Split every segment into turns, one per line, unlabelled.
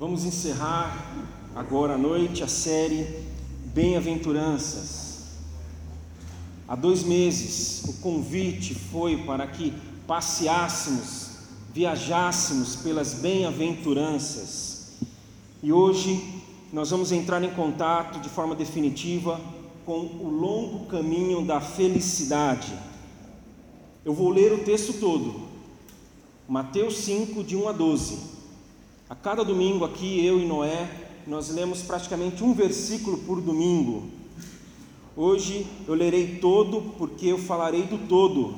Vamos encerrar agora à noite a série Bem-aventuranças. Há dois meses o convite foi para que passeássemos, viajássemos pelas bem-aventuranças. E hoje nós vamos entrar em contato de forma definitiva com o longo caminho da felicidade. Eu vou ler o texto todo, Mateus 5, de 1 a 12. A cada domingo aqui, eu e Noé, nós lemos praticamente um versículo por domingo. Hoje eu lerei todo, porque eu falarei do todo.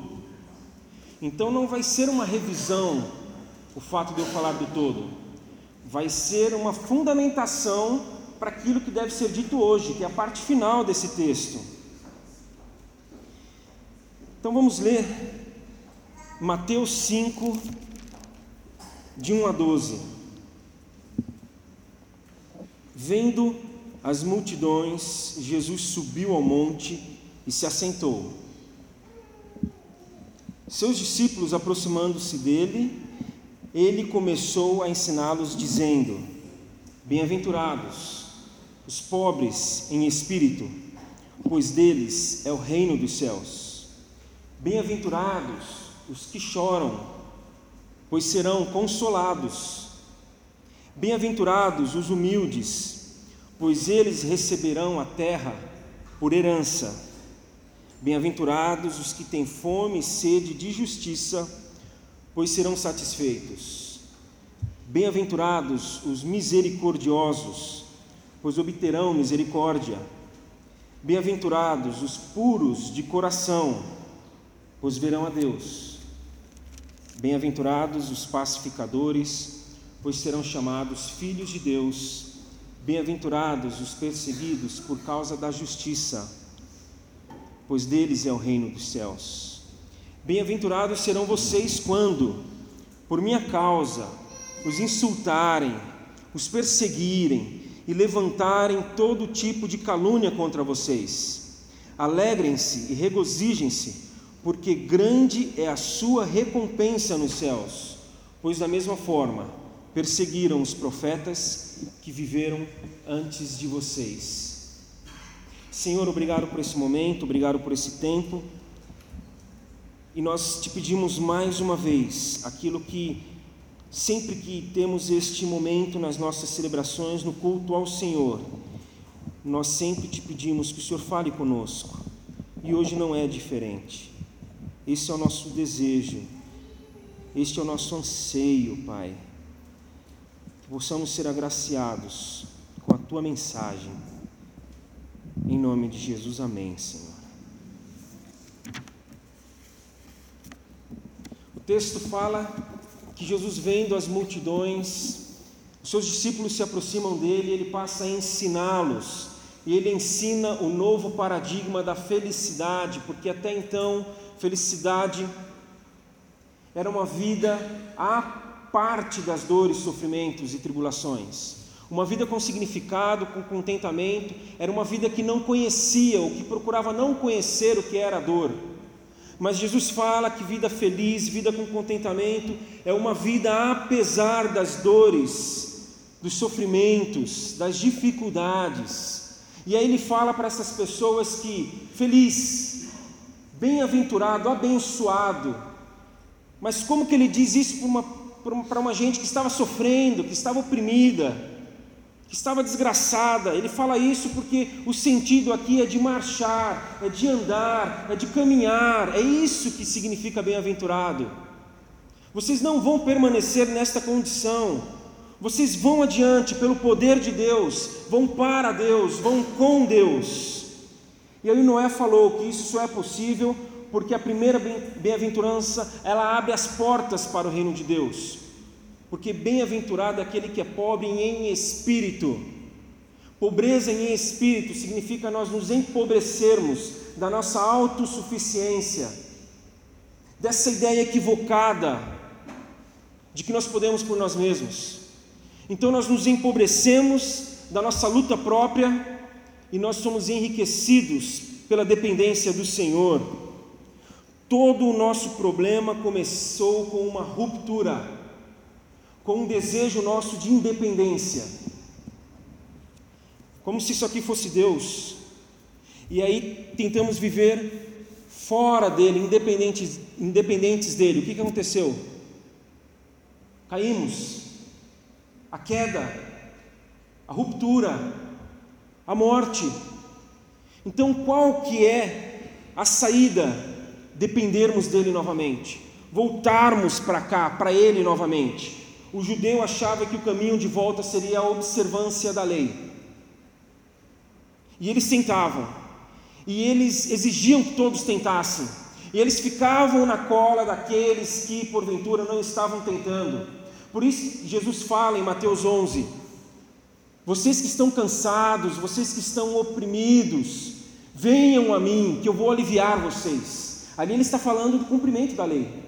Então não vai ser uma revisão o fato de eu falar do todo, vai ser uma fundamentação para aquilo que deve ser dito hoje, que é a parte final desse texto. Então vamos ler Mateus 5, de 1 a 12. Vendo as multidões, Jesus subiu ao monte e se assentou. Seus discípulos, aproximando-se dele, ele começou a ensiná-los, dizendo: Bem-aventurados os pobres em espírito, pois deles é o reino dos céus. Bem-aventurados os que choram, pois serão consolados. Bem-aventurados os humildes, pois eles receberão a terra por herança. Bem-aventurados os que têm fome e sede de justiça, pois serão satisfeitos. Bem-aventurados os misericordiosos, pois obterão misericórdia. Bem-aventurados os puros de coração, pois verão a Deus. Bem-aventurados os pacificadores, pois serão chamados filhos de Deus. Bem-aventurados os perseguidos por causa da justiça, pois deles é o reino dos céus. Bem-aventurados serão vocês quando, por minha causa, os insultarem, os perseguirem, e levantarem todo tipo de calúnia contra vocês. Alegrem-se e regozijem-se, porque grande é a sua recompensa nos céus, pois da mesma forma perseguiram os profetas que viveram antes de vocês. Senhor, obrigado por esse momento, obrigado por esse tempo. E nós te pedimos mais uma vez aquilo que Sempre que temos este momento nas nossas celebrações, no culto ao Senhor, nós sempre te pedimos que o Senhor fale conosco. E hoje não é diferente. Esse é o nosso desejo, este é o nosso anseio, Pai. Possamos ser agraciados com a tua mensagem. Em nome de Jesus, amém, Senhor. O texto fala que Jesus vendo as multidões, os seus discípulos se aproximam dele, ele passa a ensiná-los, e ele ensina o novo paradigma da felicidade, porque até então, felicidade era uma vida à parte das dores, sofrimentos e tribulações. Uma vida com significado, com contentamento, era uma vida que não conhecia, ou que procurava não conhecer o que era a dor. Mas Jesus fala que vida feliz, vida com contentamento, é uma vida apesar das dores, dos sofrimentos, das dificuldades. E aí ele fala para essas pessoas que feliz, bem-aventurado, abençoado. Mas como que ele diz isso para uma, para uma gente que estava sofrendo, que estava oprimida? que estava desgraçada. Ele fala isso porque o sentido aqui é de marchar, é de andar, é de caminhar. É isso que significa bem-aventurado. Vocês não vão permanecer nesta condição. Vocês vão adiante pelo poder de Deus, vão para Deus, vão com Deus. E aí Noé falou que isso só é possível porque a primeira bem-aventurança, ela abre as portas para o reino de Deus porque bem-aventurado é aquele que é pobre em espírito. Pobreza em espírito significa nós nos empobrecermos da nossa autossuficiência, dessa ideia equivocada de que nós podemos por nós mesmos. Então nós nos empobrecemos da nossa luta própria e nós somos enriquecidos pela dependência do Senhor. Todo o nosso problema começou com uma ruptura com um desejo nosso de independência, como se isso aqui fosse Deus, e aí tentamos viver fora dele, independentes, independentes dele. O que, que aconteceu? Caímos, a queda, a ruptura, a morte. Então, qual que é a saída? Dependermos dele novamente, voltarmos para cá, para ele novamente. O judeu achava que o caminho de volta seria a observância da lei. E eles tentavam, e eles exigiam que todos tentassem, e eles ficavam na cola daqueles que porventura não estavam tentando. Por isso, Jesus fala em Mateus 11: vocês que estão cansados, vocês que estão oprimidos, venham a mim, que eu vou aliviar vocês. Ali ele está falando do cumprimento da lei.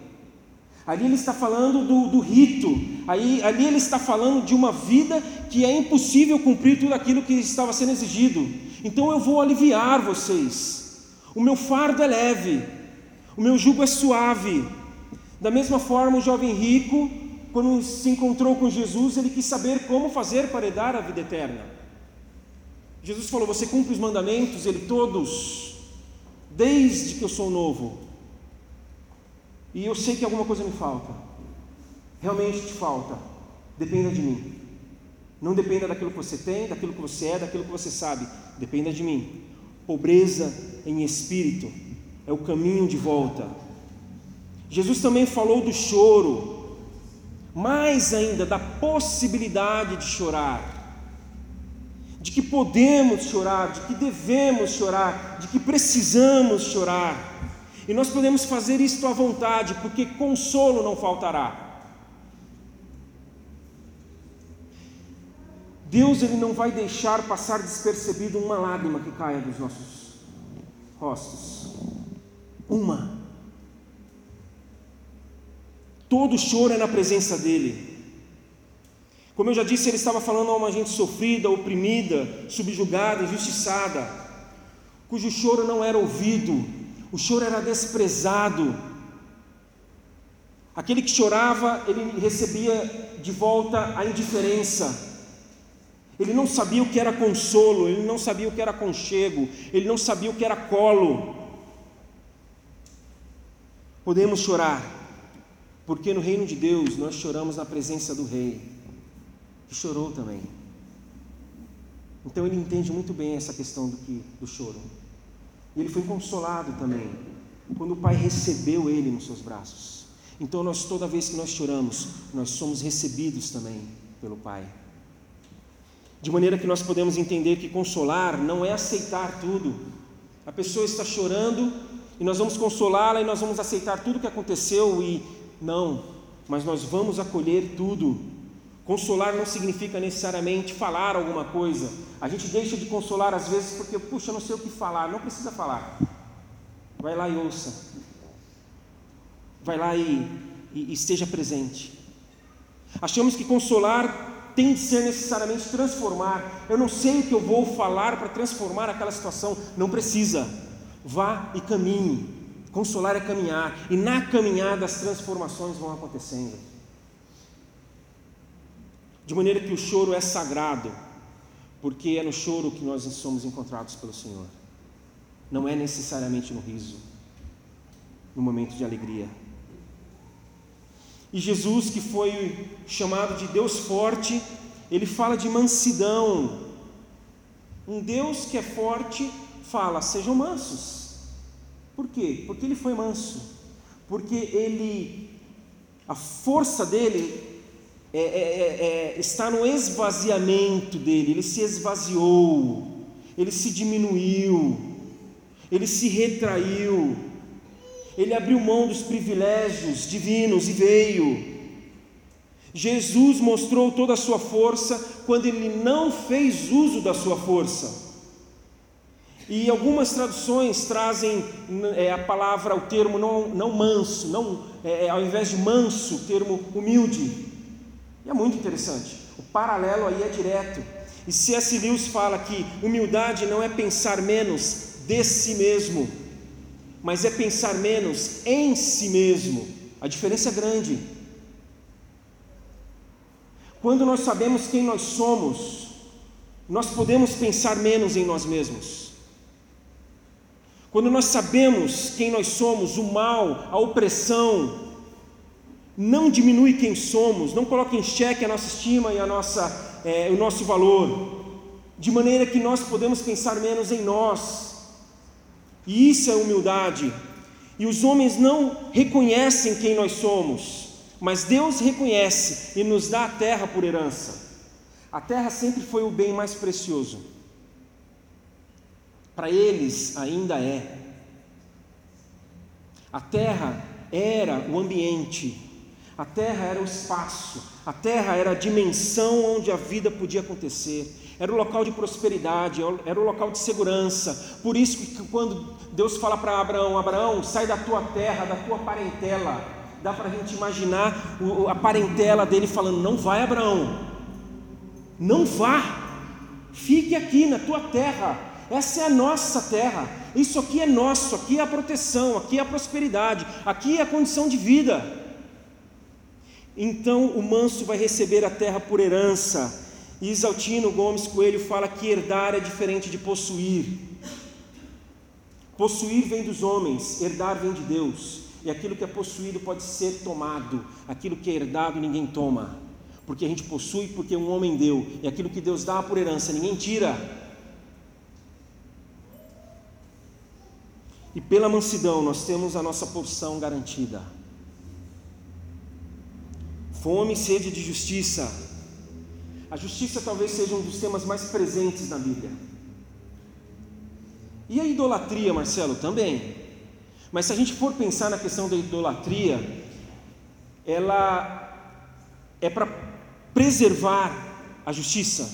Ali ele está falando do, do rito. Aí, ali ele está falando de uma vida que é impossível cumprir tudo aquilo que estava sendo exigido. Então eu vou aliviar vocês. O meu fardo é leve. O meu jugo é suave. Da mesma forma, o jovem rico quando se encontrou com Jesus, ele quis saber como fazer para herdar a vida eterna. Jesus falou: Você cumpre os mandamentos? Ele, todos, desde que eu sou novo. E eu sei que alguma coisa me falta. Realmente te falta. Dependa de mim. Não dependa daquilo que você tem, daquilo que você é, daquilo que você sabe. Dependa de mim. Pobreza em espírito é o caminho de volta. Jesus também falou do choro mais ainda da possibilidade de chorar, de que podemos chorar, de que devemos chorar, de que precisamos chorar. E nós podemos fazer isto à vontade, porque consolo não faltará. Deus ele não vai deixar passar despercebido uma lágrima que caia dos nossos rostos. Uma. Todo choro é na presença dele. Como eu já disse, ele estava falando a uma gente sofrida, oprimida, subjugada, injustiçada, cujo choro não era ouvido, o choro era desprezado. Aquele que chorava, ele recebia de volta a indiferença. Ele não sabia o que era consolo, ele não sabia o que era conchego, ele não sabia o que era colo. Podemos chorar, porque no reino de Deus nós choramos na presença do Rei, que chorou também. Então ele entende muito bem essa questão do, que, do choro. E ele foi consolado também, quando o Pai recebeu ele nos seus braços. Então nós, toda vez que nós choramos, nós somos recebidos também pelo Pai. De maneira que nós podemos entender que consolar não é aceitar tudo. A pessoa está chorando e nós vamos consolá-la e nós vamos aceitar tudo o que aconteceu e não, mas nós vamos acolher tudo. Consolar não significa necessariamente falar alguma coisa. A gente deixa de consolar às vezes porque, puxa, não sei o que falar. Não precisa falar. Vai lá e ouça. Vai lá e, e, e esteja presente. Achamos que consolar tem de ser necessariamente transformar. Eu não sei o que eu vou falar para transformar aquela situação. Não precisa. Vá e caminhe. Consolar é caminhar, e na caminhada as transformações vão acontecendo. De maneira que o choro é sagrado, porque é no choro que nós somos encontrados pelo Senhor. Não é necessariamente no riso, no momento de alegria. E Jesus, que foi chamado de Deus forte, ele fala de mansidão. Um Deus que é forte fala: sejam mansos. Por quê? Porque ele foi manso. Porque ele, a força dele é, é, é, é, está no esvaziamento dele. Ele se esvaziou, ele se diminuiu, ele se retraiu, ele abriu mão dos privilégios divinos e veio. Jesus mostrou toda a sua força quando ele não fez uso da sua força. E algumas traduções trazem é, a palavra, o termo não, não manso, não, é, é, ao invés de manso, o termo humilde. E é muito interessante. O paralelo aí é direto. E C.S. Lewis fala que humildade não é pensar menos de si mesmo, mas é pensar menos em si mesmo. A diferença é grande. quando nós sabemos quem nós somos, nós podemos pensar menos em nós mesmos. Quando nós sabemos quem nós somos, o mal, a opressão, não diminui quem somos, não coloca em xeque a nossa estima e a nossa, é, o nosso valor, de maneira que nós podemos pensar menos em nós. E isso é humildade. E os homens não reconhecem quem nós somos, mas Deus reconhece e nos dá a terra por herança. A terra sempre foi o bem mais precioso. Para eles ainda é. A terra era o ambiente, a terra era o espaço, a terra era a dimensão onde a vida podia acontecer. Era o local de prosperidade, era o local de segurança. Por isso que quando Deus fala para Abraão, Abraão, sai da tua terra, da tua parentela, dá para a gente imaginar a parentela dele falando: não vai, Abraão, não vá, fique aqui na tua terra, essa é a nossa terra, isso aqui é nosso, aqui é a proteção, aqui é a prosperidade, aqui é a condição de vida. Então o manso vai receber a terra por herança, e Isaltino Gomes Coelho fala que herdar é diferente de possuir. Possuir vem dos homens, herdar vem de Deus. E aquilo que é possuído pode ser tomado, aquilo que é herdado ninguém toma. Porque a gente possui porque um homem deu, e aquilo que Deus dá por herança ninguém tira. E pela mansidão nós temos a nossa porção garantida. Fome e sede de justiça a justiça talvez seja um dos temas mais presentes na Bíblia. E a idolatria, Marcelo, também. Mas se a gente for pensar na questão da idolatria, ela é para preservar a justiça.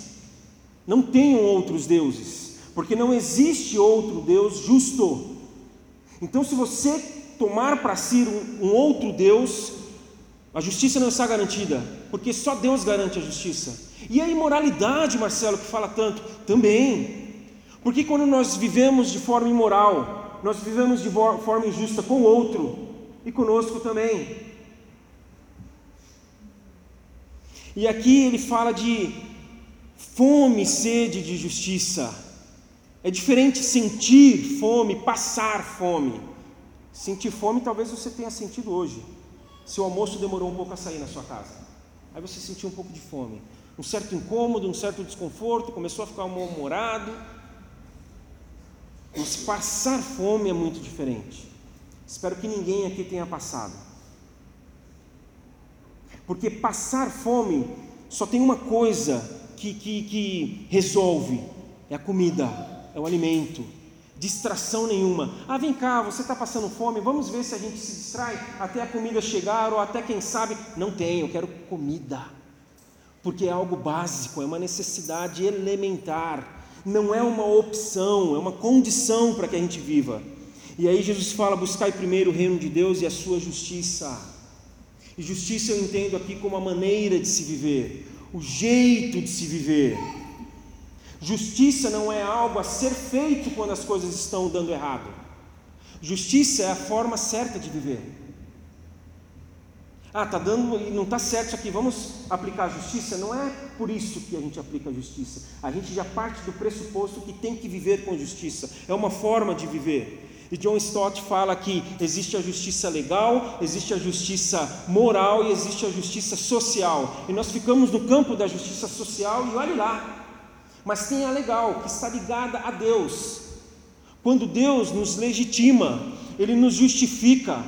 Não tenham outros deuses, porque não existe outro Deus justo. Então, se você tomar para si um, um outro Deus, a justiça não está garantida, porque só Deus garante a justiça. E a imoralidade, Marcelo, que fala tanto, também. Porque quando nós vivemos de forma imoral, nós vivemos de forma injusta com o outro e conosco também. E aqui ele fala de fome, sede de justiça. É diferente sentir fome, passar fome. Sentir fome talvez você tenha sentido hoje. Se o almoço demorou um pouco a sair na sua casa. Aí você sentiu um pouco de fome um certo incômodo, um certo desconforto, começou a ficar mal-humorado. Mas passar fome é muito diferente. Espero que ninguém aqui tenha passado. Porque passar fome só tem uma coisa que, que, que resolve: é a comida, é o alimento. Distração nenhuma. Ah, vem cá, você está passando fome, vamos ver se a gente se distrai até a comida chegar, ou até quem sabe. Não tem, eu quero comida porque é algo básico, é uma necessidade elementar, não é uma opção, é uma condição para que a gente viva. E aí Jesus fala: buscai primeiro o reino de Deus e a sua justiça. E justiça eu entendo aqui como a maneira de se viver, o jeito de se viver. Justiça não é algo a ser feito quando as coisas estão dando errado. Justiça é a forma certa de viver. Ah, tá dando e não está certo isso aqui, vamos aplicar a justiça? Não é por isso que a gente aplica a justiça. A gente já parte do pressuposto que tem que viver com justiça. É uma forma de viver. E John Stott fala que existe a justiça legal, existe a justiça moral e existe a justiça social. E nós ficamos no campo da justiça social e olhe lá. Mas tem a legal, que está ligada a Deus. Quando Deus nos legitima, Ele nos justifica,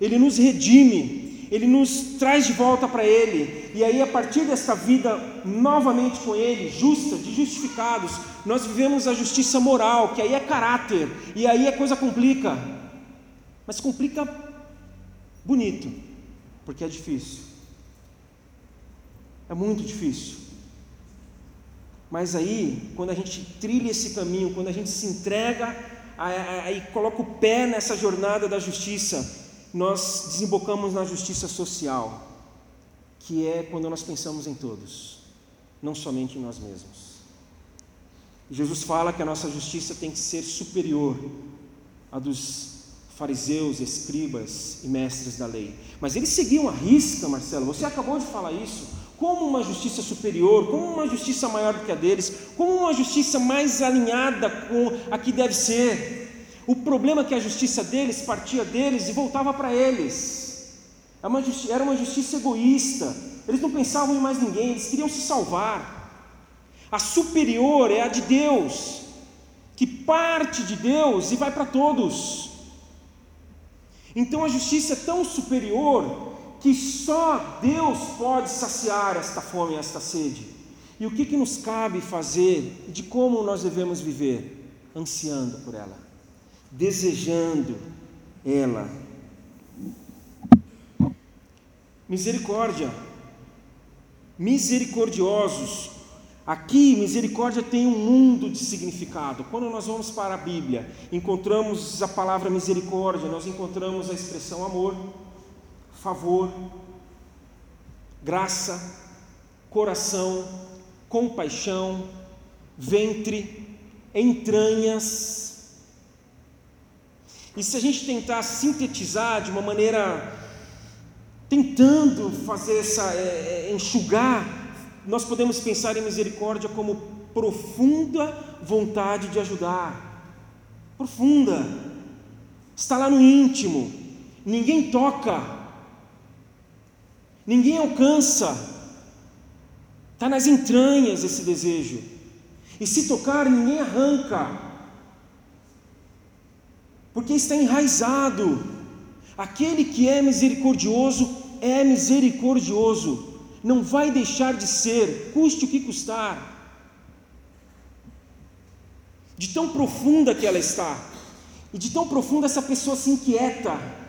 Ele nos redime, ele nos traz de volta para Ele, e aí a partir desta vida novamente com Ele, justa, de justificados, nós vivemos a justiça moral, que aí é caráter, e aí a coisa complica, mas complica bonito, porque é difícil, é muito difícil. Mas aí, quando a gente trilha esse caminho, quando a gente se entrega, aí coloca o pé nessa jornada da justiça, nós desembocamos na justiça social, que é quando nós pensamos em todos, não somente em nós mesmos. Jesus fala que a nossa justiça tem que ser superior à dos fariseus, escribas e mestres da lei. Mas eles seguiam a risca, Marcelo. Você acabou de falar isso como uma justiça superior, como uma justiça maior do que a deles, como uma justiça mais alinhada com a que deve ser. O problema é que a justiça deles partia deles e voltava para eles. Era uma, justiça, era uma justiça egoísta. Eles não pensavam em mais ninguém, eles queriam se salvar. A superior é a de Deus, que parte de Deus e vai para todos. Então a justiça é tão superior que só Deus pode saciar esta fome, esta sede. E o que, que nos cabe fazer, de como nós devemos viver? Ansiando por ela, desejando ela. Misericórdia, misericordiosos. Aqui, misericórdia tem um mundo de significado. Quando nós vamos para a Bíblia, encontramos a palavra misericórdia, nós encontramos a expressão amor favor, graça, coração, compaixão, ventre, entranhas. E se a gente tentar sintetizar de uma maneira, tentando fazer essa, é, é, enxugar, nós podemos pensar em misericórdia como profunda vontade de ajudar. Profunda, está lá no íntimo, ninguém toca, Ninguém alcança. Está nas entranhas esse desejo. E se tocar, ninguém arranca. Porque está enraizado. Aquele que é misericordioso é misericordioso. Não vai deixar de ser, custe o que custar. De tão profunda que ela está. E de tão profunda essa pessoa se inquieta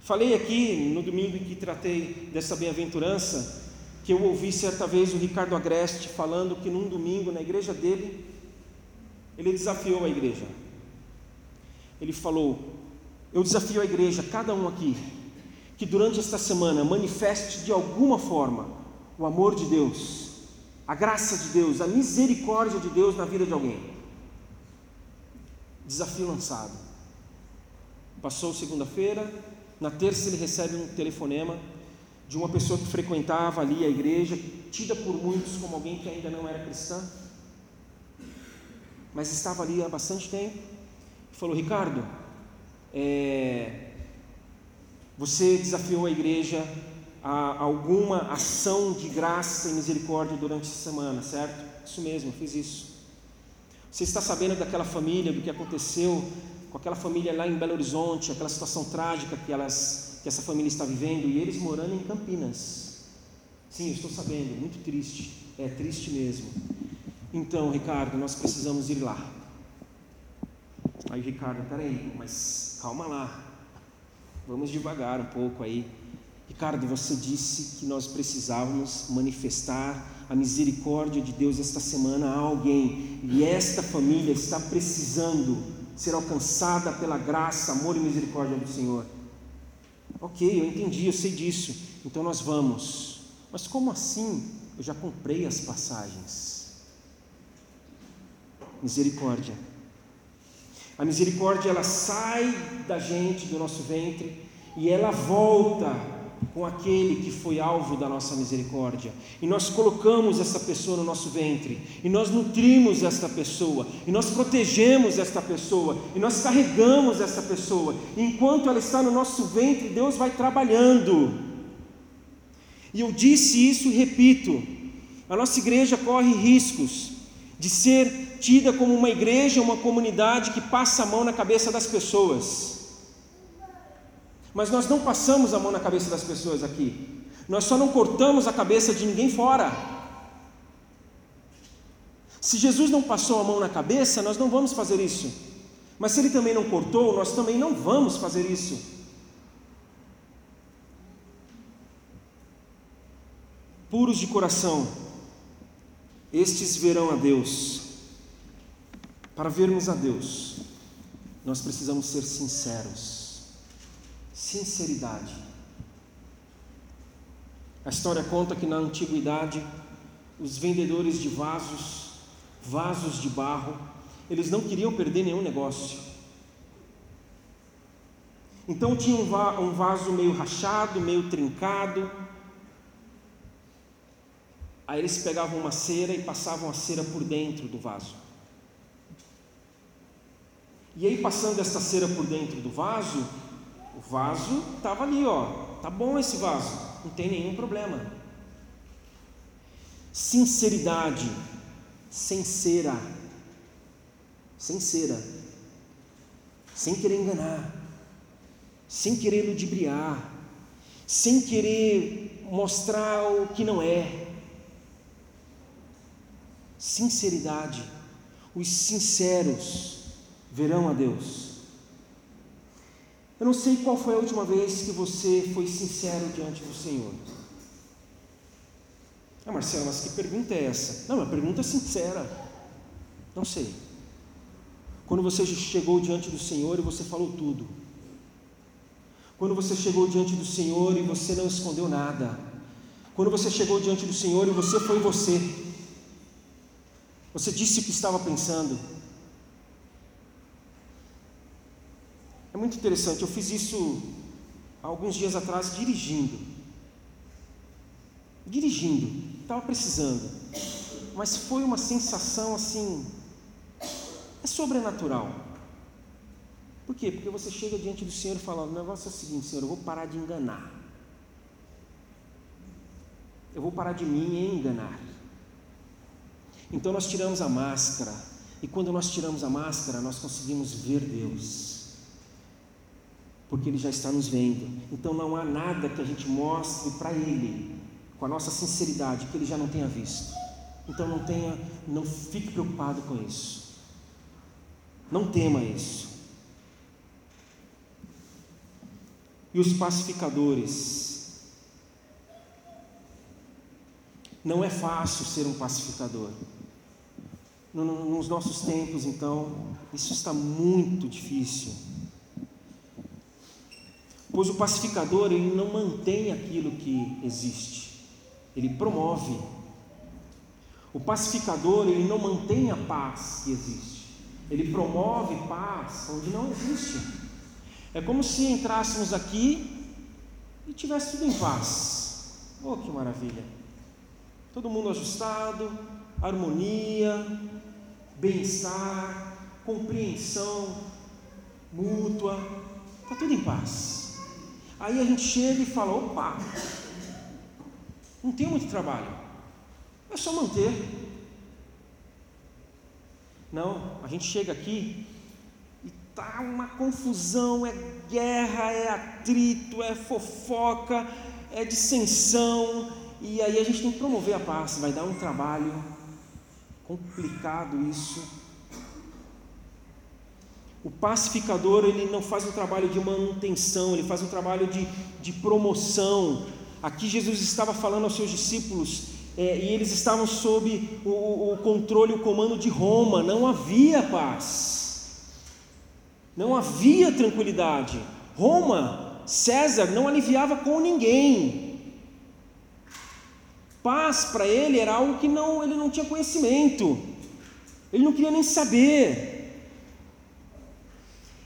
Falei aqui no domingo em que tratei dessa bem-aventurança, que eu ouvi certa vez o Ricardo Agreste falando que num domingo na igreja dele, ele desafiou a igreja. Ele falou: Eu desafio a igreja, cada um aqui, que durante esta semana manifeste de alguma forma o amor de Deus, a graça de Deus, a misericórdia de Deus na vida de alguém. Desafio lançado. Passou segunda-feira, na terça ele recebe um telefonema de uma pessoa que frequentava ali a igreja, tida por muitos como alguém que ainda não era cristã, mas estava ali há bastante tempo. Falou: Ricardo, é, você desafiou a igreja a alguma ação de graça e misericórdia durante essa semana, certo? Isso mesmo, fiz isso. Você está sabendo daquela família, do que aconteceu com aquela família lá em Belo Horizonte, aquela situação trágica que, elas, que essa família está vivendo, e eles morando em Campinas. Sim, eu estou sabendo, muito triste, é triste mesmo. Então, Ricardo, nós precisamos ir lá. Aí, Ricardo, peraí, mas calma lá, vamos devagar um pouco aí. Ricardo, você disse que nós precisávamos manifestar a misericórdia de Deus esta semana a alguém, e esta família está precisando ser alcançada pela graça, amor e misericórdia do Senhor. Ok, eu entendi, eu sei disso, então nós vamos. Mas como assim? Eu já comprei as passagens. Misericórdia. A misericórdia ela sai da gente, do nosso ventre, e ela volta com aquele que foi alvo da nossa misericórdia. E nós colocamos essa pessoa no nosso ventre, e nós nutrimos esta pessoa, e nós protegemos esta pessoa, e nós carregamos esta pessoa. E enquanto ela está no nosso ventre, Deus vai trabalhando. E eu disse isso e repito: a nossa igreja corre riscos de ser tida como uma igreja, uma comunidade que passa a mão na cabeça das pessoas. Mas nós não passamos a mão na cabeça das pessoas aqui. Nós só não cortamos a cabeça de ninguém fora. Se Jesus não passou a mão na cabeça, nós não vamos fazer isso. Mas se ele também não cortou, nós também não vamos fazer isso. Puros de coração, estes verão a Deus. Para vermos a Deus, nós precisamos ser sinceros sinceridade. A história conta que na antiguidade, os vendedores de vasos, vasos de barro, eles não queriam perder nenhum negócio. Então tinha um vaso meio rachado, meio trincado, Aí eles pegavam uma cera e passavam a cera por dentro do vaso. E aí, passando esta cera por dentro do vaso, o vaso estava ali, ó. Tá bom esse vaso, não tem nenhum problema. Sinceridade, sem cera, sem cera, sem querer enganar, sem querer ludibriar, sem querer mostrar o que não é. Sinceridade, os sinceros verão a Deus. Eu não sei qual foi a última vez que você foi sincero diante do Senhor. Ah, Marcelo, mas que pergunta é essa? Não, uma pergunta sincera. Não sei. Quando você chegou diante do Senhor e você falou tudo. Quando você chegou diante do Senhor e você não escondeu nada. Quando você chegou diante do Senhor e você foi você. Você disse o que estava pensando. É muito interessante, eu fiz isso alguns dias atrás dirigindo. Dirigindo, estava precisando, mas foi uma sensação assim, é sobrenatural. Por quê? Porque você chega diante do Senhor e fala: o negócio é o seguinte, Senhor, eu vou parar de enganar. Eu vou parar de me enganar. Então nós tiramos a máscara, e quando nós tiramos a máscara, nós conseguimos ver Deus porque Ele já está nos vendo. Então não há nada que a gente mostre para Ele, com a nossa sinceridade, que Ele já não tenha visto. Então não tenha, não fique preocupado com isso. Não tema isso. E os pacificadores. Não é fácil ser um pacificador. Nos nossos tempos, então, isso está muito difícil. Pois o pacificador, ele não mantém aquilo que existe, ele promove. O pacificador, ele não mantém a paz que existe, ele promove paz onde não existe. É como se entrássemos aqui e tivesse tudo em paz. Oh, que maravilha! Todo mundo ajustado, harmonia, bem-estar, compreensão mútua, está tudo em paz. Aí a gente chega e fala: opa, não tem muito trabalho, é só manter. Não, a gente chega aqui e tá uma confusão, é guerra, é atrito, é fofoca, é dissensão, e aí a gente tem que promover a paz, vai dar um trabalho complicado isso. O pacificador ele não faz um trabalho de manutenção, ele faz um trabalho de, de promoção. Aqui Jesus estava falando aos seus discípulos é, e eles estavam sob o, o controle, o comando de Roma. Não havia paz, não havia tranquilidade. Roma, César, não aliviava com ninguém. Paz para ele era algo que não, ele não tinha conhecimento, ele não queria nem saber.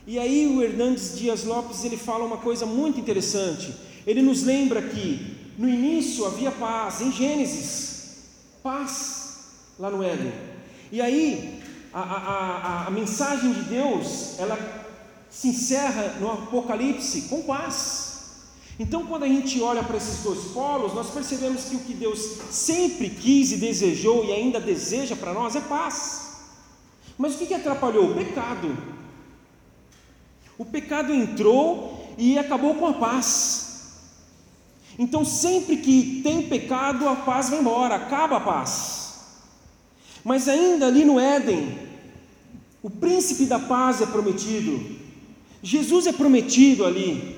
E aí o Hernandes Dias Lopes ele fala uma coisa muito interessante. Ele nos lembra que no início havia paz, em Gênesis, paz lá no Éden. E aí a, a, a, a mensagem de Deus ela se encerra no Apocalipse com paz. Então, quando a gente olha para esses dois polos, nós percebemos que o que Deus sempre quis e desejou e ainda deseja para nós é paz. Mas o que, que atrapalhou? O pecado. O pecado entrou e acabou com a paz. Então, sempre que tem pecado, a paz vai embora, acaba a paz. Mas ainda ali no Éden, o príncipe da paz é prometido. Jesus é prometido ali.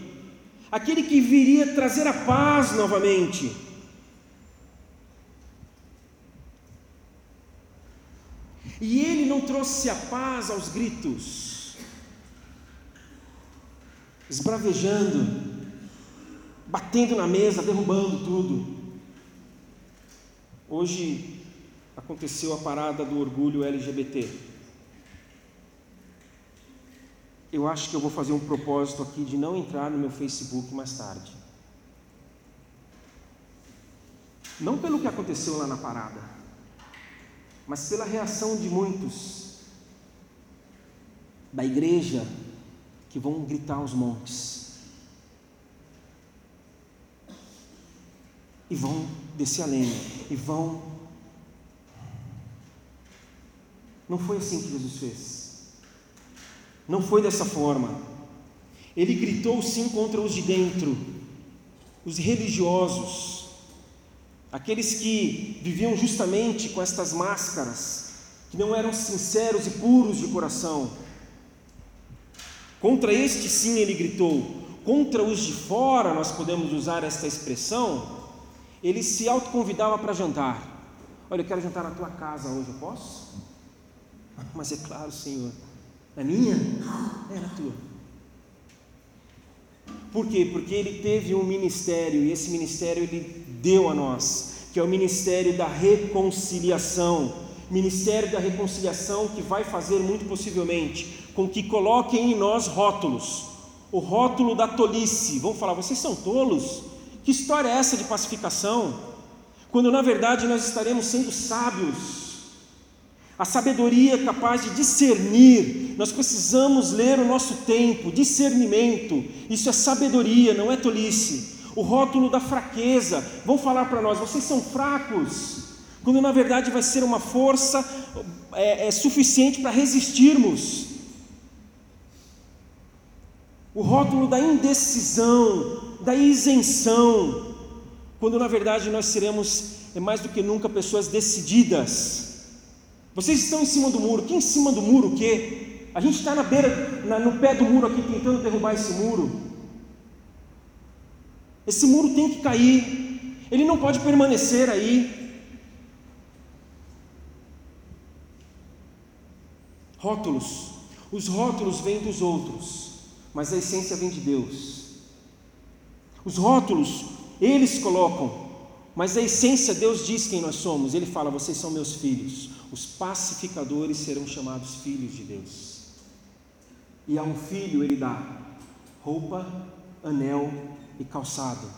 Aquele que viria trazer a paz novamente. E ele não trouxe a paz aos gritos esbravejando, batendo na mesa, derrubando tudo. Hoje aconteceu a parada do orgulho LGBT. Eu acho que eu vou fazer um propósito aqui de não entrar no meu Facebook mais tarde. Não pelo que aconteceu lá na parada, mas pela reação de muitos da igreja que vão gritar aos montes e vão descer a lenha e vão. Não foi assim que Jesus fez. Não foi dessa forma. Ele gritou sim contra os de dentro, os religiosos, aqueles que viviam justamente com estas máscaras, que não eram sinceros e puros de coração. Contra este sim ele gritou. Contra os de fora, nós podemos usar esta expressão, ele se autoconvidava para jantar. Olha, eu quero jantar na tua casa hoje, eu posso? Mas é claro, Senhor. Na minha? É na tua. Por quê? Porque ele teve um ministério e esse ministério ele deu a nós, que é o ministério da reconciliação. Ministério da reconciliação que vai fazer muito possivelmente com que coloquem em nós rótulos. O rótulo da tolice. Vão falar, vocês são tolos? Que história é essa de pacificação? Quando na verdade nós estaremos sendo sábios. A sabedoria é capaz de discernir, nós precisamos ler o nosso tempo, discernimento, isso é sabedoria, não é tolice. O rótulo da fraqueza, vão falar para nós, vocês são fracos, quando na verdade vai ser uma força é, é suficiente para resistirmos. O rótulo da indecisão, da isenção, quando na verdade nós seremos é mais do que nunca pessoas decididas. Vocês estão em cima do muro, que em cima do muro o quê? A gente está na beira, na, no pé do muro aqui tentando derrubar esse muro. Esse muro tem que cair, ele não pode permanecer aí. Rótulos, os rótulos vêm dos outros, mas a essência vem de Deus. Os rótulos, eles colocam, mas a essência, Deus diz quem nós somos. Ele fala: Vocês são meus filhos. Os pacificadores serão chamados filhos de Deus. E a um filho ele dá roupa, anel e calçado.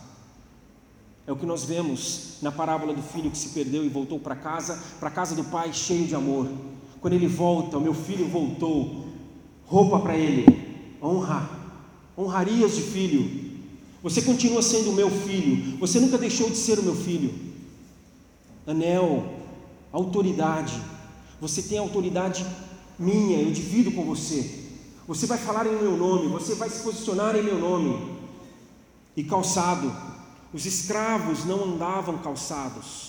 É o que nós vemos na parábola do filho que se perdeu e voltou para casa, para casa do pai cheio de amor. Quando ele volta, o meu filho voltou, roupa para ele, honra, honrarias de filho, você continua sendo o meu filho. Você nunca deixou de ser o meu filho. Anel, autoridade. Você tem autoridade minha, eu divido com você. Você vai falar em meu nome, você vai se posicionar em meu nome. E calçado. Os escravos não andavam calçados.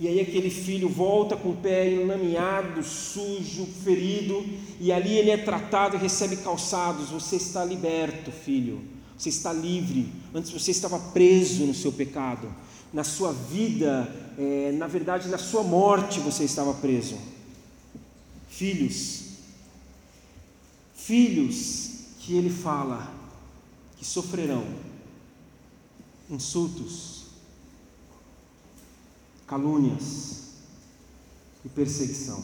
E aí aquele filho volta com o pé enlameado, sujo, ferido, e ali ele é tratado e recebe calçados. Você está liberto, filho você está livre. Antes você estava preso no seu pecado. Na sua vida, é, na verdade, na sua morte você estava preso. Filhos, filhos que ele fala que sofrerão insultos, calúnias e perseguição.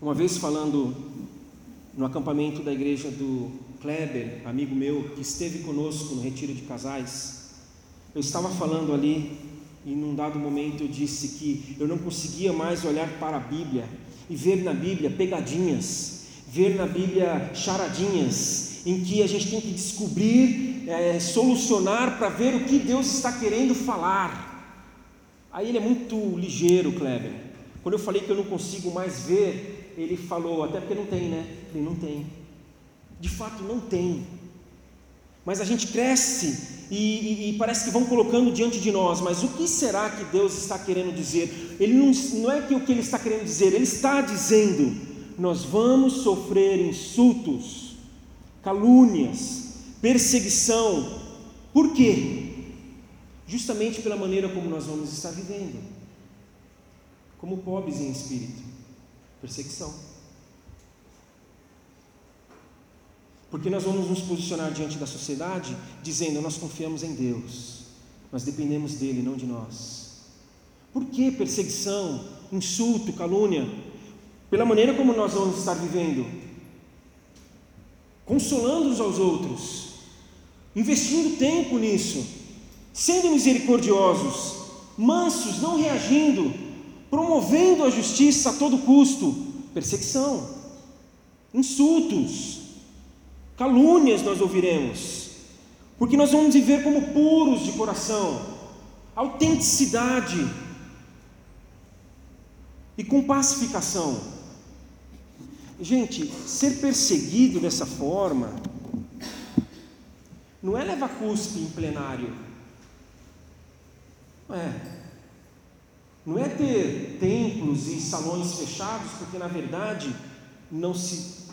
Uma vez falando no acampamento da igreja do Kleber, amigo meu, que esteve conosco no retiro de casais. Eu estava falando ali e num dado momento eu disse que eu não conseguia mais olhar para a Bíblia e ver na Bíblia pegadinhas, ver na Bíblia charadinhas, em que a gente tem que descobrir, é, solucionar para ver o que Deus está querendo falar. Aí ele é muito ligeiro, Kleber. Quando eu falei que eu não consigo mais ver ele falou, até porque não tem, né? Ele não tem. De fato, não tem. Mas a gente cresce e, e, e, parece que vão colocando diante de nós, mas o que será que Deus está querendo dizer? Ele não, não é que o que Ele está querendo dizer, Ele está dizendo: nós vamos sofrer insultos, calúnias, perseguição. Por quê? Justamente pela maneira como nós vamos estar vivendo, como pobres em espírito. Perseguição. Porque nós vamos nos posicionar diante da sociedade dizendo: nós confiamos em Deus, nós dependemos dele, não de nós. Por que perseguição, insulto, calúnia? Pela maneira como nós vamos estar vivendo, consolando uns aos outros, investindo tempo nisso, sendo misericordiosos, mansos, não reagindo, promovendo a justiça a todo custo, perseguição, insultos, calúnias nós ouviremos, porque nós vamos viver como puros de coração, autenticidade e com pacificação. Gente, ser perseguido dessa forma não é levar cuspe em plenário. Não é. Não é ter templos e salões fechados, porque na verdade não se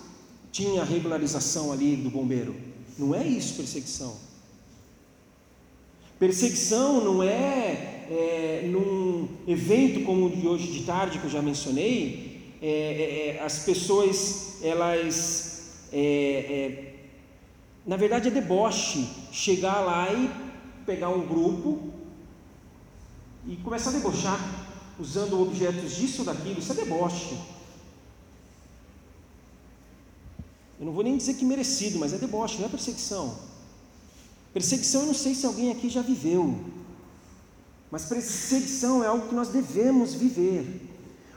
tinha regularização ali do bombeiro. Não é isso perseguição. Perseguição não é, é num evento como o de hoje de tarde que eu já mencionei, é, é, é as pessoas elas é, é, na verdade é deboche chegar lá e pegar um grupo e começar a debochar usando objetos disso ou daquilo, isso é deboche. Eu não vou nem dizer que merecido, mas é deboche, não é perseguição. Perseguição eu não sei se alguém aqui já viveu, mas perseguição é algo que nós devemos viver,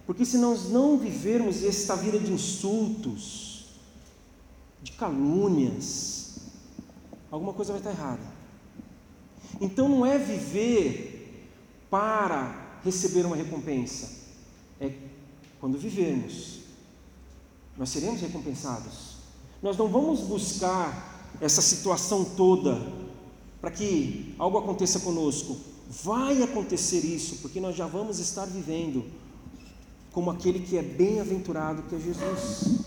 porque se nós não vivermos esta vida de insultos, de calúnias, alguma coisa vai estar errada. Então não é viver para receber uma recompensa, é quando vivermos, nós seremos recompensados. Nós não vamos buscar essa situação toda para que algo aconteça conosco. Vai acontecer isso, porque nós já vamos estar vivendo como aquele que é bem-aventurado, que é Jesus.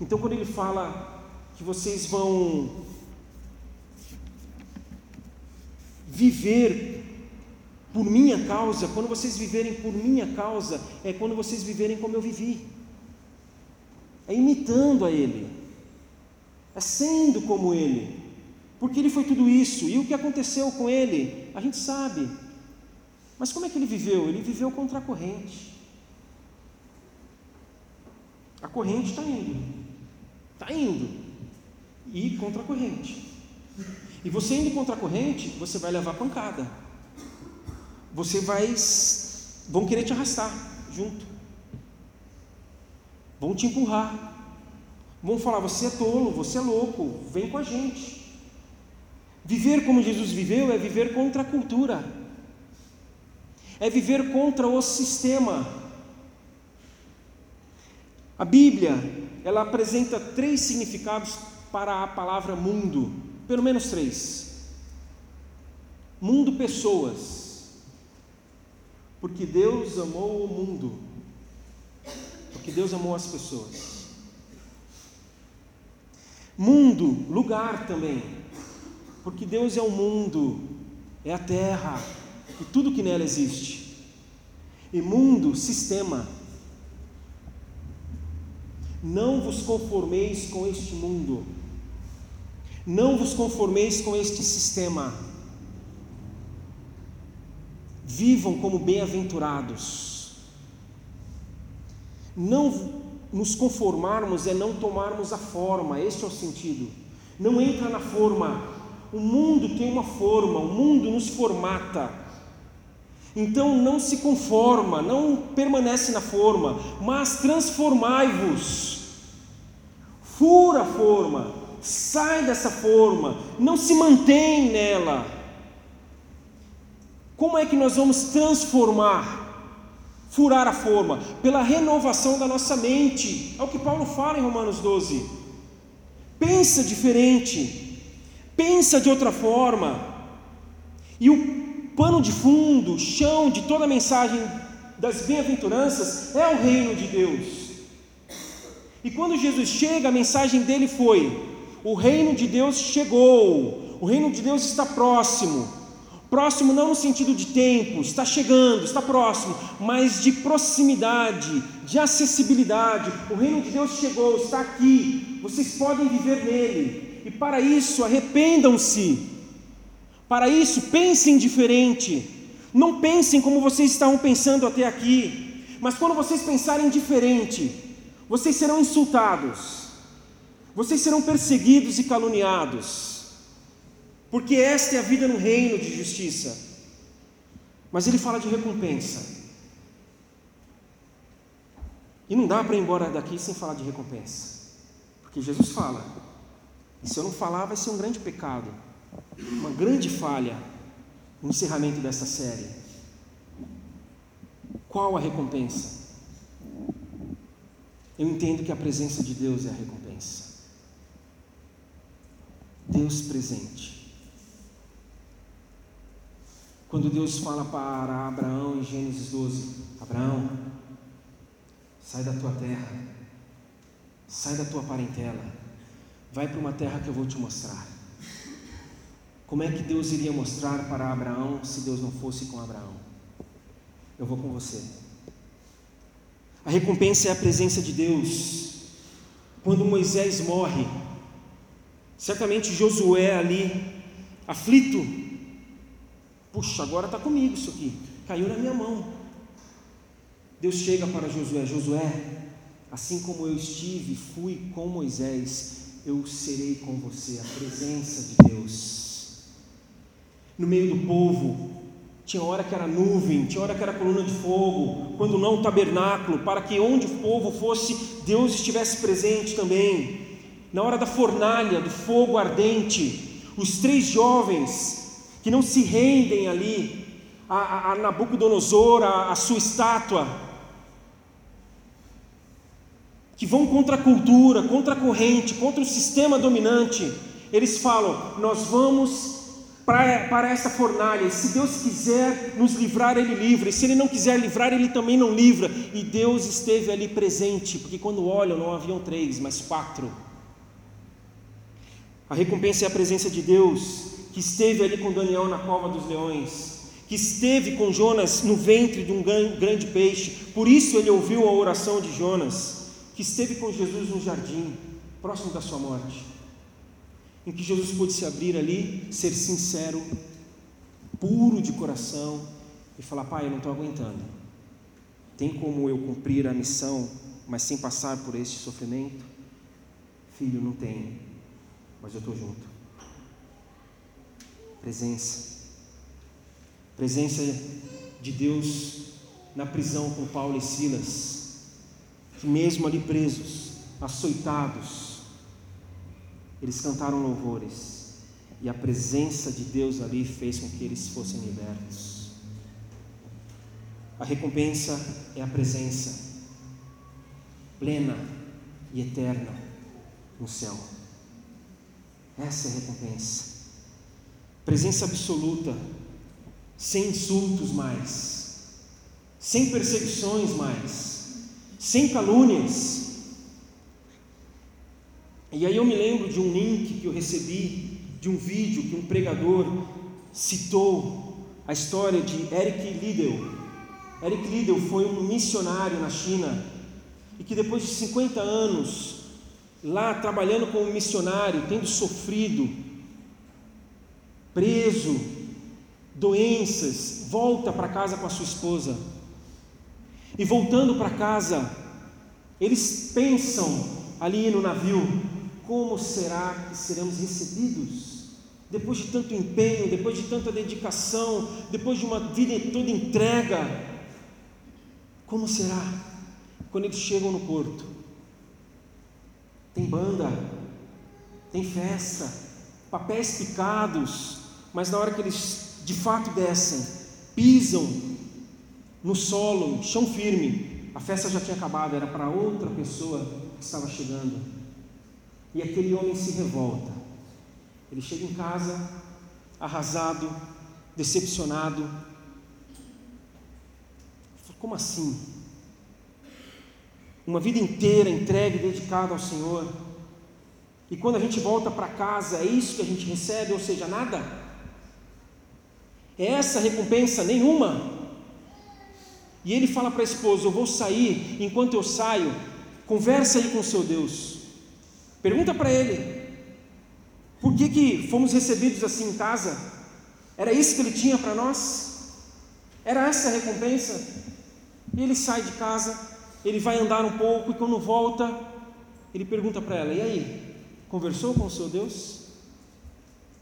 Então, quando ele fala que vocês vão viver por minha causa, quando vocês viverem por minha causa, é quando vocês viverem como eu vivi, é imitando a Ele. É sendo como Ele, porque Ele foi tudo isso, e o que aconteceu com Ele, a gente sabe, mas como é que Ele viveu? Ele viveu contra a corrente, a corrente está indo, está indo, e contra a corrente, e você indo contra a corrente, você vai levar pancada, você vai, vão querer te arrastar junto, vão te empurrar, Vão falar: você é tolo, você é louco, vem com a gente. Viver como Jesus viveu é viver contra a cultura, é viver contra o sistema. A Bíblia, ela apresenta três significados para a palavra mundo, pelo menos três. Mundo, pessoas, porque Deus amou o mundo, porque Deus amou as pessoas. Mundo, lugar também, porque Deus é o mundo, é a terra e tudo que nela existe. E mundo, sistema. Não vos conformeis com este mundo, não vos conformeis com este sistema. Vivam como bem-aventurados. Não nos conformarmos é não tomarmos a forma, este é o sentido. Não entra na forma. O mundo tem uma forma, o mundo nos formata. Então não se conforma, não permanece na forma, mas transformai-vos. Fura a forma, sai dessa forma, não se mantém nela. Como é que nós vamos transformar? furar a forma, pela renovação da nossa mente. É o que Paulo fala em Romanos 12. Pensa diferente, pensa de outra forma. E o pano de fundo, chão de toda a mensagem das bem-aventuranças é o reino de Deus. E quando Jesus chega, a mensagem dele foi: o reino de Deus chegou, o reino de Deus está próximo. Próximo não no sentido de tempo, está chegando, está próximo, mas de proximidade, de acessibilidade. O reino de Deus chegou, está aqui, vocês podem viver nele. E para isso, arrependam-se. Para isso, pensem diferente. Não pensem como vocês estavam pensando até aqui, mas quando vocês pensarem diferente, vocês serão insultados, vocês serão perseguidos e caluniados. porque esta é a vida no reino de justiça. Mas ele fala de recompensa. E não dá para ir embora daqui sem falar de recompensa. Porque Jesus fala, e se eu não falar, vai ser um grande pecado, uma grande falha no encerramento dessa série. Qual a recompensa? Eu entendo que a presença de Deus é a recompensa. Deus presente. Quando Deus fala para Abraão em Gênesis 12: Abraão, sai da tua terra, sai da tua parentela, vai para uma terra que eu vou te mostrar. Como é que Deus iria mostrar para Abraão se Deus não fosse com Abraão? Eu vou com você. A recompensa é a presença de Deus. Quando Moisés morre, certamente Josué ali, aflito, puxa, agora está comigo isso aqui, caiu na minha mão. Deus chega para Josué: Josué, assim como eu estive, fui com Moisés, eu serei com você, a presença de Deus no meio do povo. Tinha hora que era nuvem, tinha hora que era coluna de fogo, quando não tabernáculo, para que onde o povo fosse, Deus estivesse presente também. Na hora da fornalha, do fogo ardente, os três jovens que não se rendem ali a, a, a Nabucodonosor, a, a sua estátua, que vão contra a cultura, contra a corrente, contra o sistema dominante, eles falam: Nós vamos para, essa fornalha. Se Deus quiser nos livrar, Ele livra. E se Ele não quiser livrar, Ele também não livra. E Deus esteve ali presente, porque quando olham, não haviam três, mas quatro. A recompensa é a presença de Deus, que esteve ali com Daniel na cova dos leões, que esteve com Jonas no ventre de um grande peixe, por isso ele ouviu a oração de Jonas, que esteve com Jesus no jardim, próximo da sua morte em que Jesus pôde se abrir ali, ser sincero, puro de coração e falar: Pai, eu não estou aguentando. Tem como eu cumprir a missão, mas sem passar por este sofrimento? Filho, não tem, mas eu estou junto. Presença. Presença de Deus na prisão com Paulo e Silas, que mesmo ali presos, açoitados, eles cantaram louvores e a presença de Deus ali fez com que eles fossem libertos. A recompensa é a presença plena e eterna no céu. Essa é a recompensa. Presença absoluta, sem insultos mais, sem perseguições mais, sem calúnias e aí eu me lembro de um link que eu recebi de um vídeo que um pregador citou a história de Eric Liddell. Eric Liddell foi um missionário na China e que depois de 50 anos lá trabalhando como missionário, tendo sofrido, preso, doenças, volta para casa com a sua esposa. E voltando para casa, eles pensam ali no navio, como será que seremos recebidos? Depois de tanto empenho, depois de tanta dedicação, depois de uma vida toda entrega, como será quando eles chegam no porto? Tem banda, tem festa, papéis picados, mas na hora que eles de fato descem, pisam no solo, chão firme, a festa já tinha acabado, era para outra pessoa que estava chegando. E aquele homem se revolta. Ele chega em casa arrasado, decepcionado. Como assim? Uma vida inteira entregue, dedicada ao Senhor. E quando a gente volta para casa, é isso que a gente recebe, ou seja, nada? É essa recompensa? Nenhuma. E ele fala para a esposa: Eu vou sair, enquanto eu saio, conversa aí com o seu Deus. Pergunta para ele: por que, que fomos recebidos assim em casa? Era isso que ele tinha para nós? Era essa a recompensa? E ele sai de casa, ele vai andar um pouco e quando volta, ele pergunta para ela: e aí? Conversou com o seu Deus?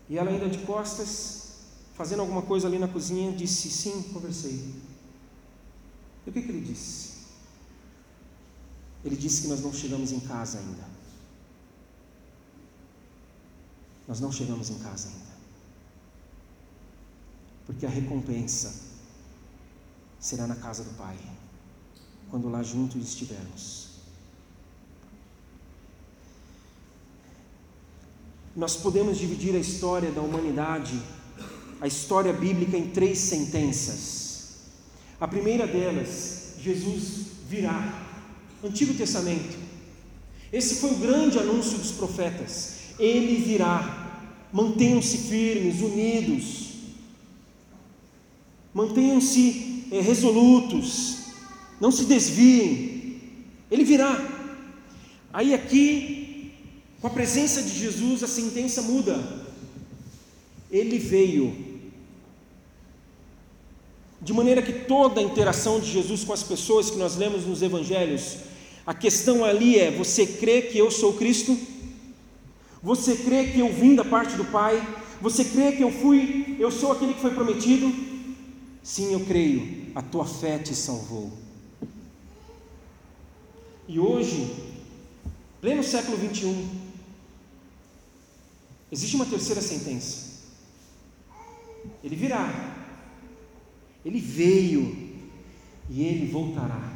E ela ainda de costas, fazendo alguma coisa ali na cozinha, disse: Sim, conversei. E o que, que ele disse? Ele disse que nós não chegamos em casa ainda. Nós não chegamos em casa ainda. Porque a recompensa será na casa do Pai, quando lá juntos estivermos. Nós podemos dividir a história da humanidade, a história bíblica, em três sentenças. A primeira delas, Jesus virá. Antigo Testamento. Esse foi o grande anúncio dos profetas. Ele virá. Mantenham-se firmes, unidos. Mantenham-se é, resolutos. Não se desviem. Ele virá. Aí aqui com a presença de Jesus, a sentença muda. Ele veio. De maneira que toda a interação de Jesus com as pessoas que nós lemos nos evangelhos, a questão ali é: você crê que eu sou Cristo? Você crê que eu vim da parte do Pai? Você crê que eu fui, eu sou aquele que foi prometido? Sim, eu creio. A tua fé te salvou. E hoje, pleno século 21, Existe uma terceira sentença. Ele virá. Ele veio e ele voltará.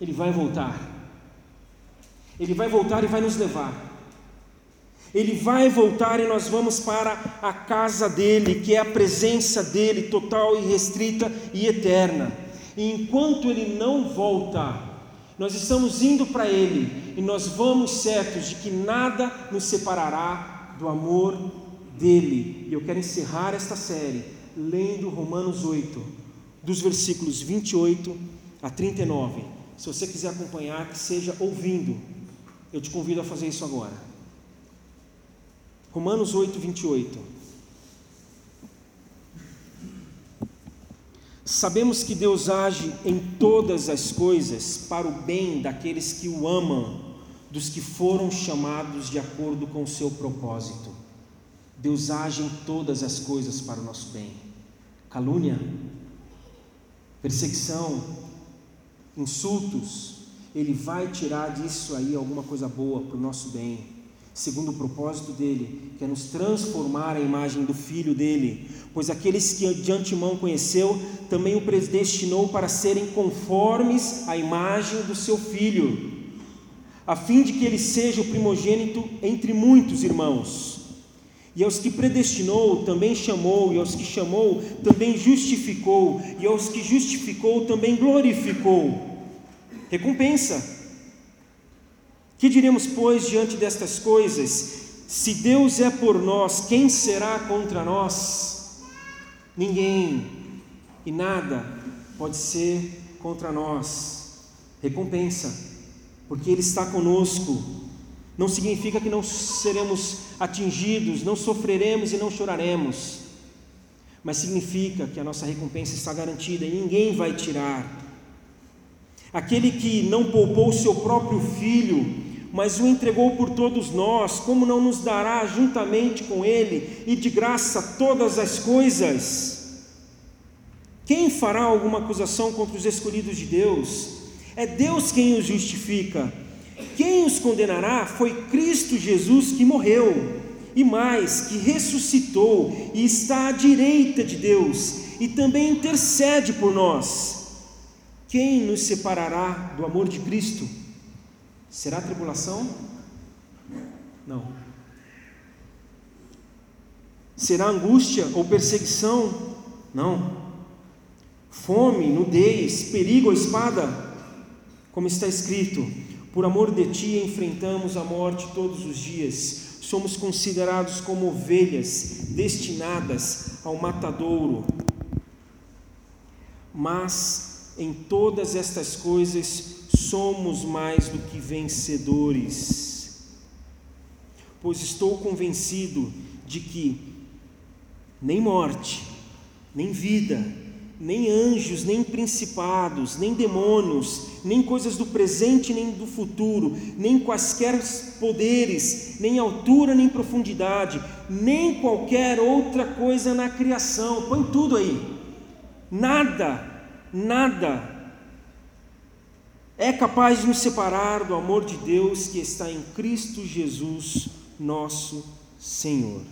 Ele vai voltar. Ele vai voltar e vai nos levar. Ele vai voltar e nós vamos para a casa dele, que é a presença dele total e restrita e eterna. E enquanto ele não volta, nós estamos indo para ele e nós vamos certos de que nada nos separará do amor dele. E eu quero encerrar esta série lendo Romanos 8, dos versículos 28 a 39. Se você quiser acompanhar, que seja ouvindo, eu te convido a fazer isso agora. Romanos 8, 28. Sabemos que Deus age em todas as coisas para o bem daqueles que o amam dos que foram chamados de acordo com o seu propósito. Deus age em todas as coisas para o nosso bem. Calúnia, perseguição, insultos, Ele vai tirar disso aí alguma coisa boa para o nosso bem, segundo o propósito dele, que é nos transformar à imagem do Filho dele, pois aqueles que de antemão conheceu, também o predestinou para serem conformes à imagem do seu Filho a fim de que ele seja o primogênito entre muitos irmãos. E aos que predestinou, também chamou, e aos que chamou, também justificou, e aos que justificou, também glorificou. Recompensa. Que diremos, pois, diante destas coisas? Se Deus é por nós, quem será contra nós? Ninguém e nada pode ser contra nós. Recompensa porque Ele está conosco. Não significa que não seremos atingidos, não sofreremos e não choraremos, mas significa que a nossa recompensa está garantida e ninguém vai tirar. Aquele que não poupou seu próprio filho, mas o entregou por todos nós, como não nos dará juntamente com ele e de graça todas as coisas? Quem fará alguma acusação contra os escolhidos de Deus? É Deus quem os justifica. Quem os condenará foi Cristo Jesus que morreu, e mais, que ressuscitou e está à direita de Deus e também intercede por nós. Quem nos separará do amor de Cristo? Será tribulação? Não. Será angústia ou perseguição? Não. Fome, nudez, perigo ou espada? Como está escrito: Por amor de ti enfrentamos a morte todos os dias, somos considerados como ovelhas destinadas ao matadouro. Mas em todas estas coisas somos mais do que vencedores, pois estou convencido de que nem morte, nem vida, nem anjos, nem principados, nem demônios, nem coisas do presente nem do futuro, nem quaisquer poderes, nem altura nem profundidade, nem qualquer outra coisa na criação. Põe tudo aí. Nada, nada é capaz de nos separar do amor de Deus que está em Cristo Jesus, nosso Senhor.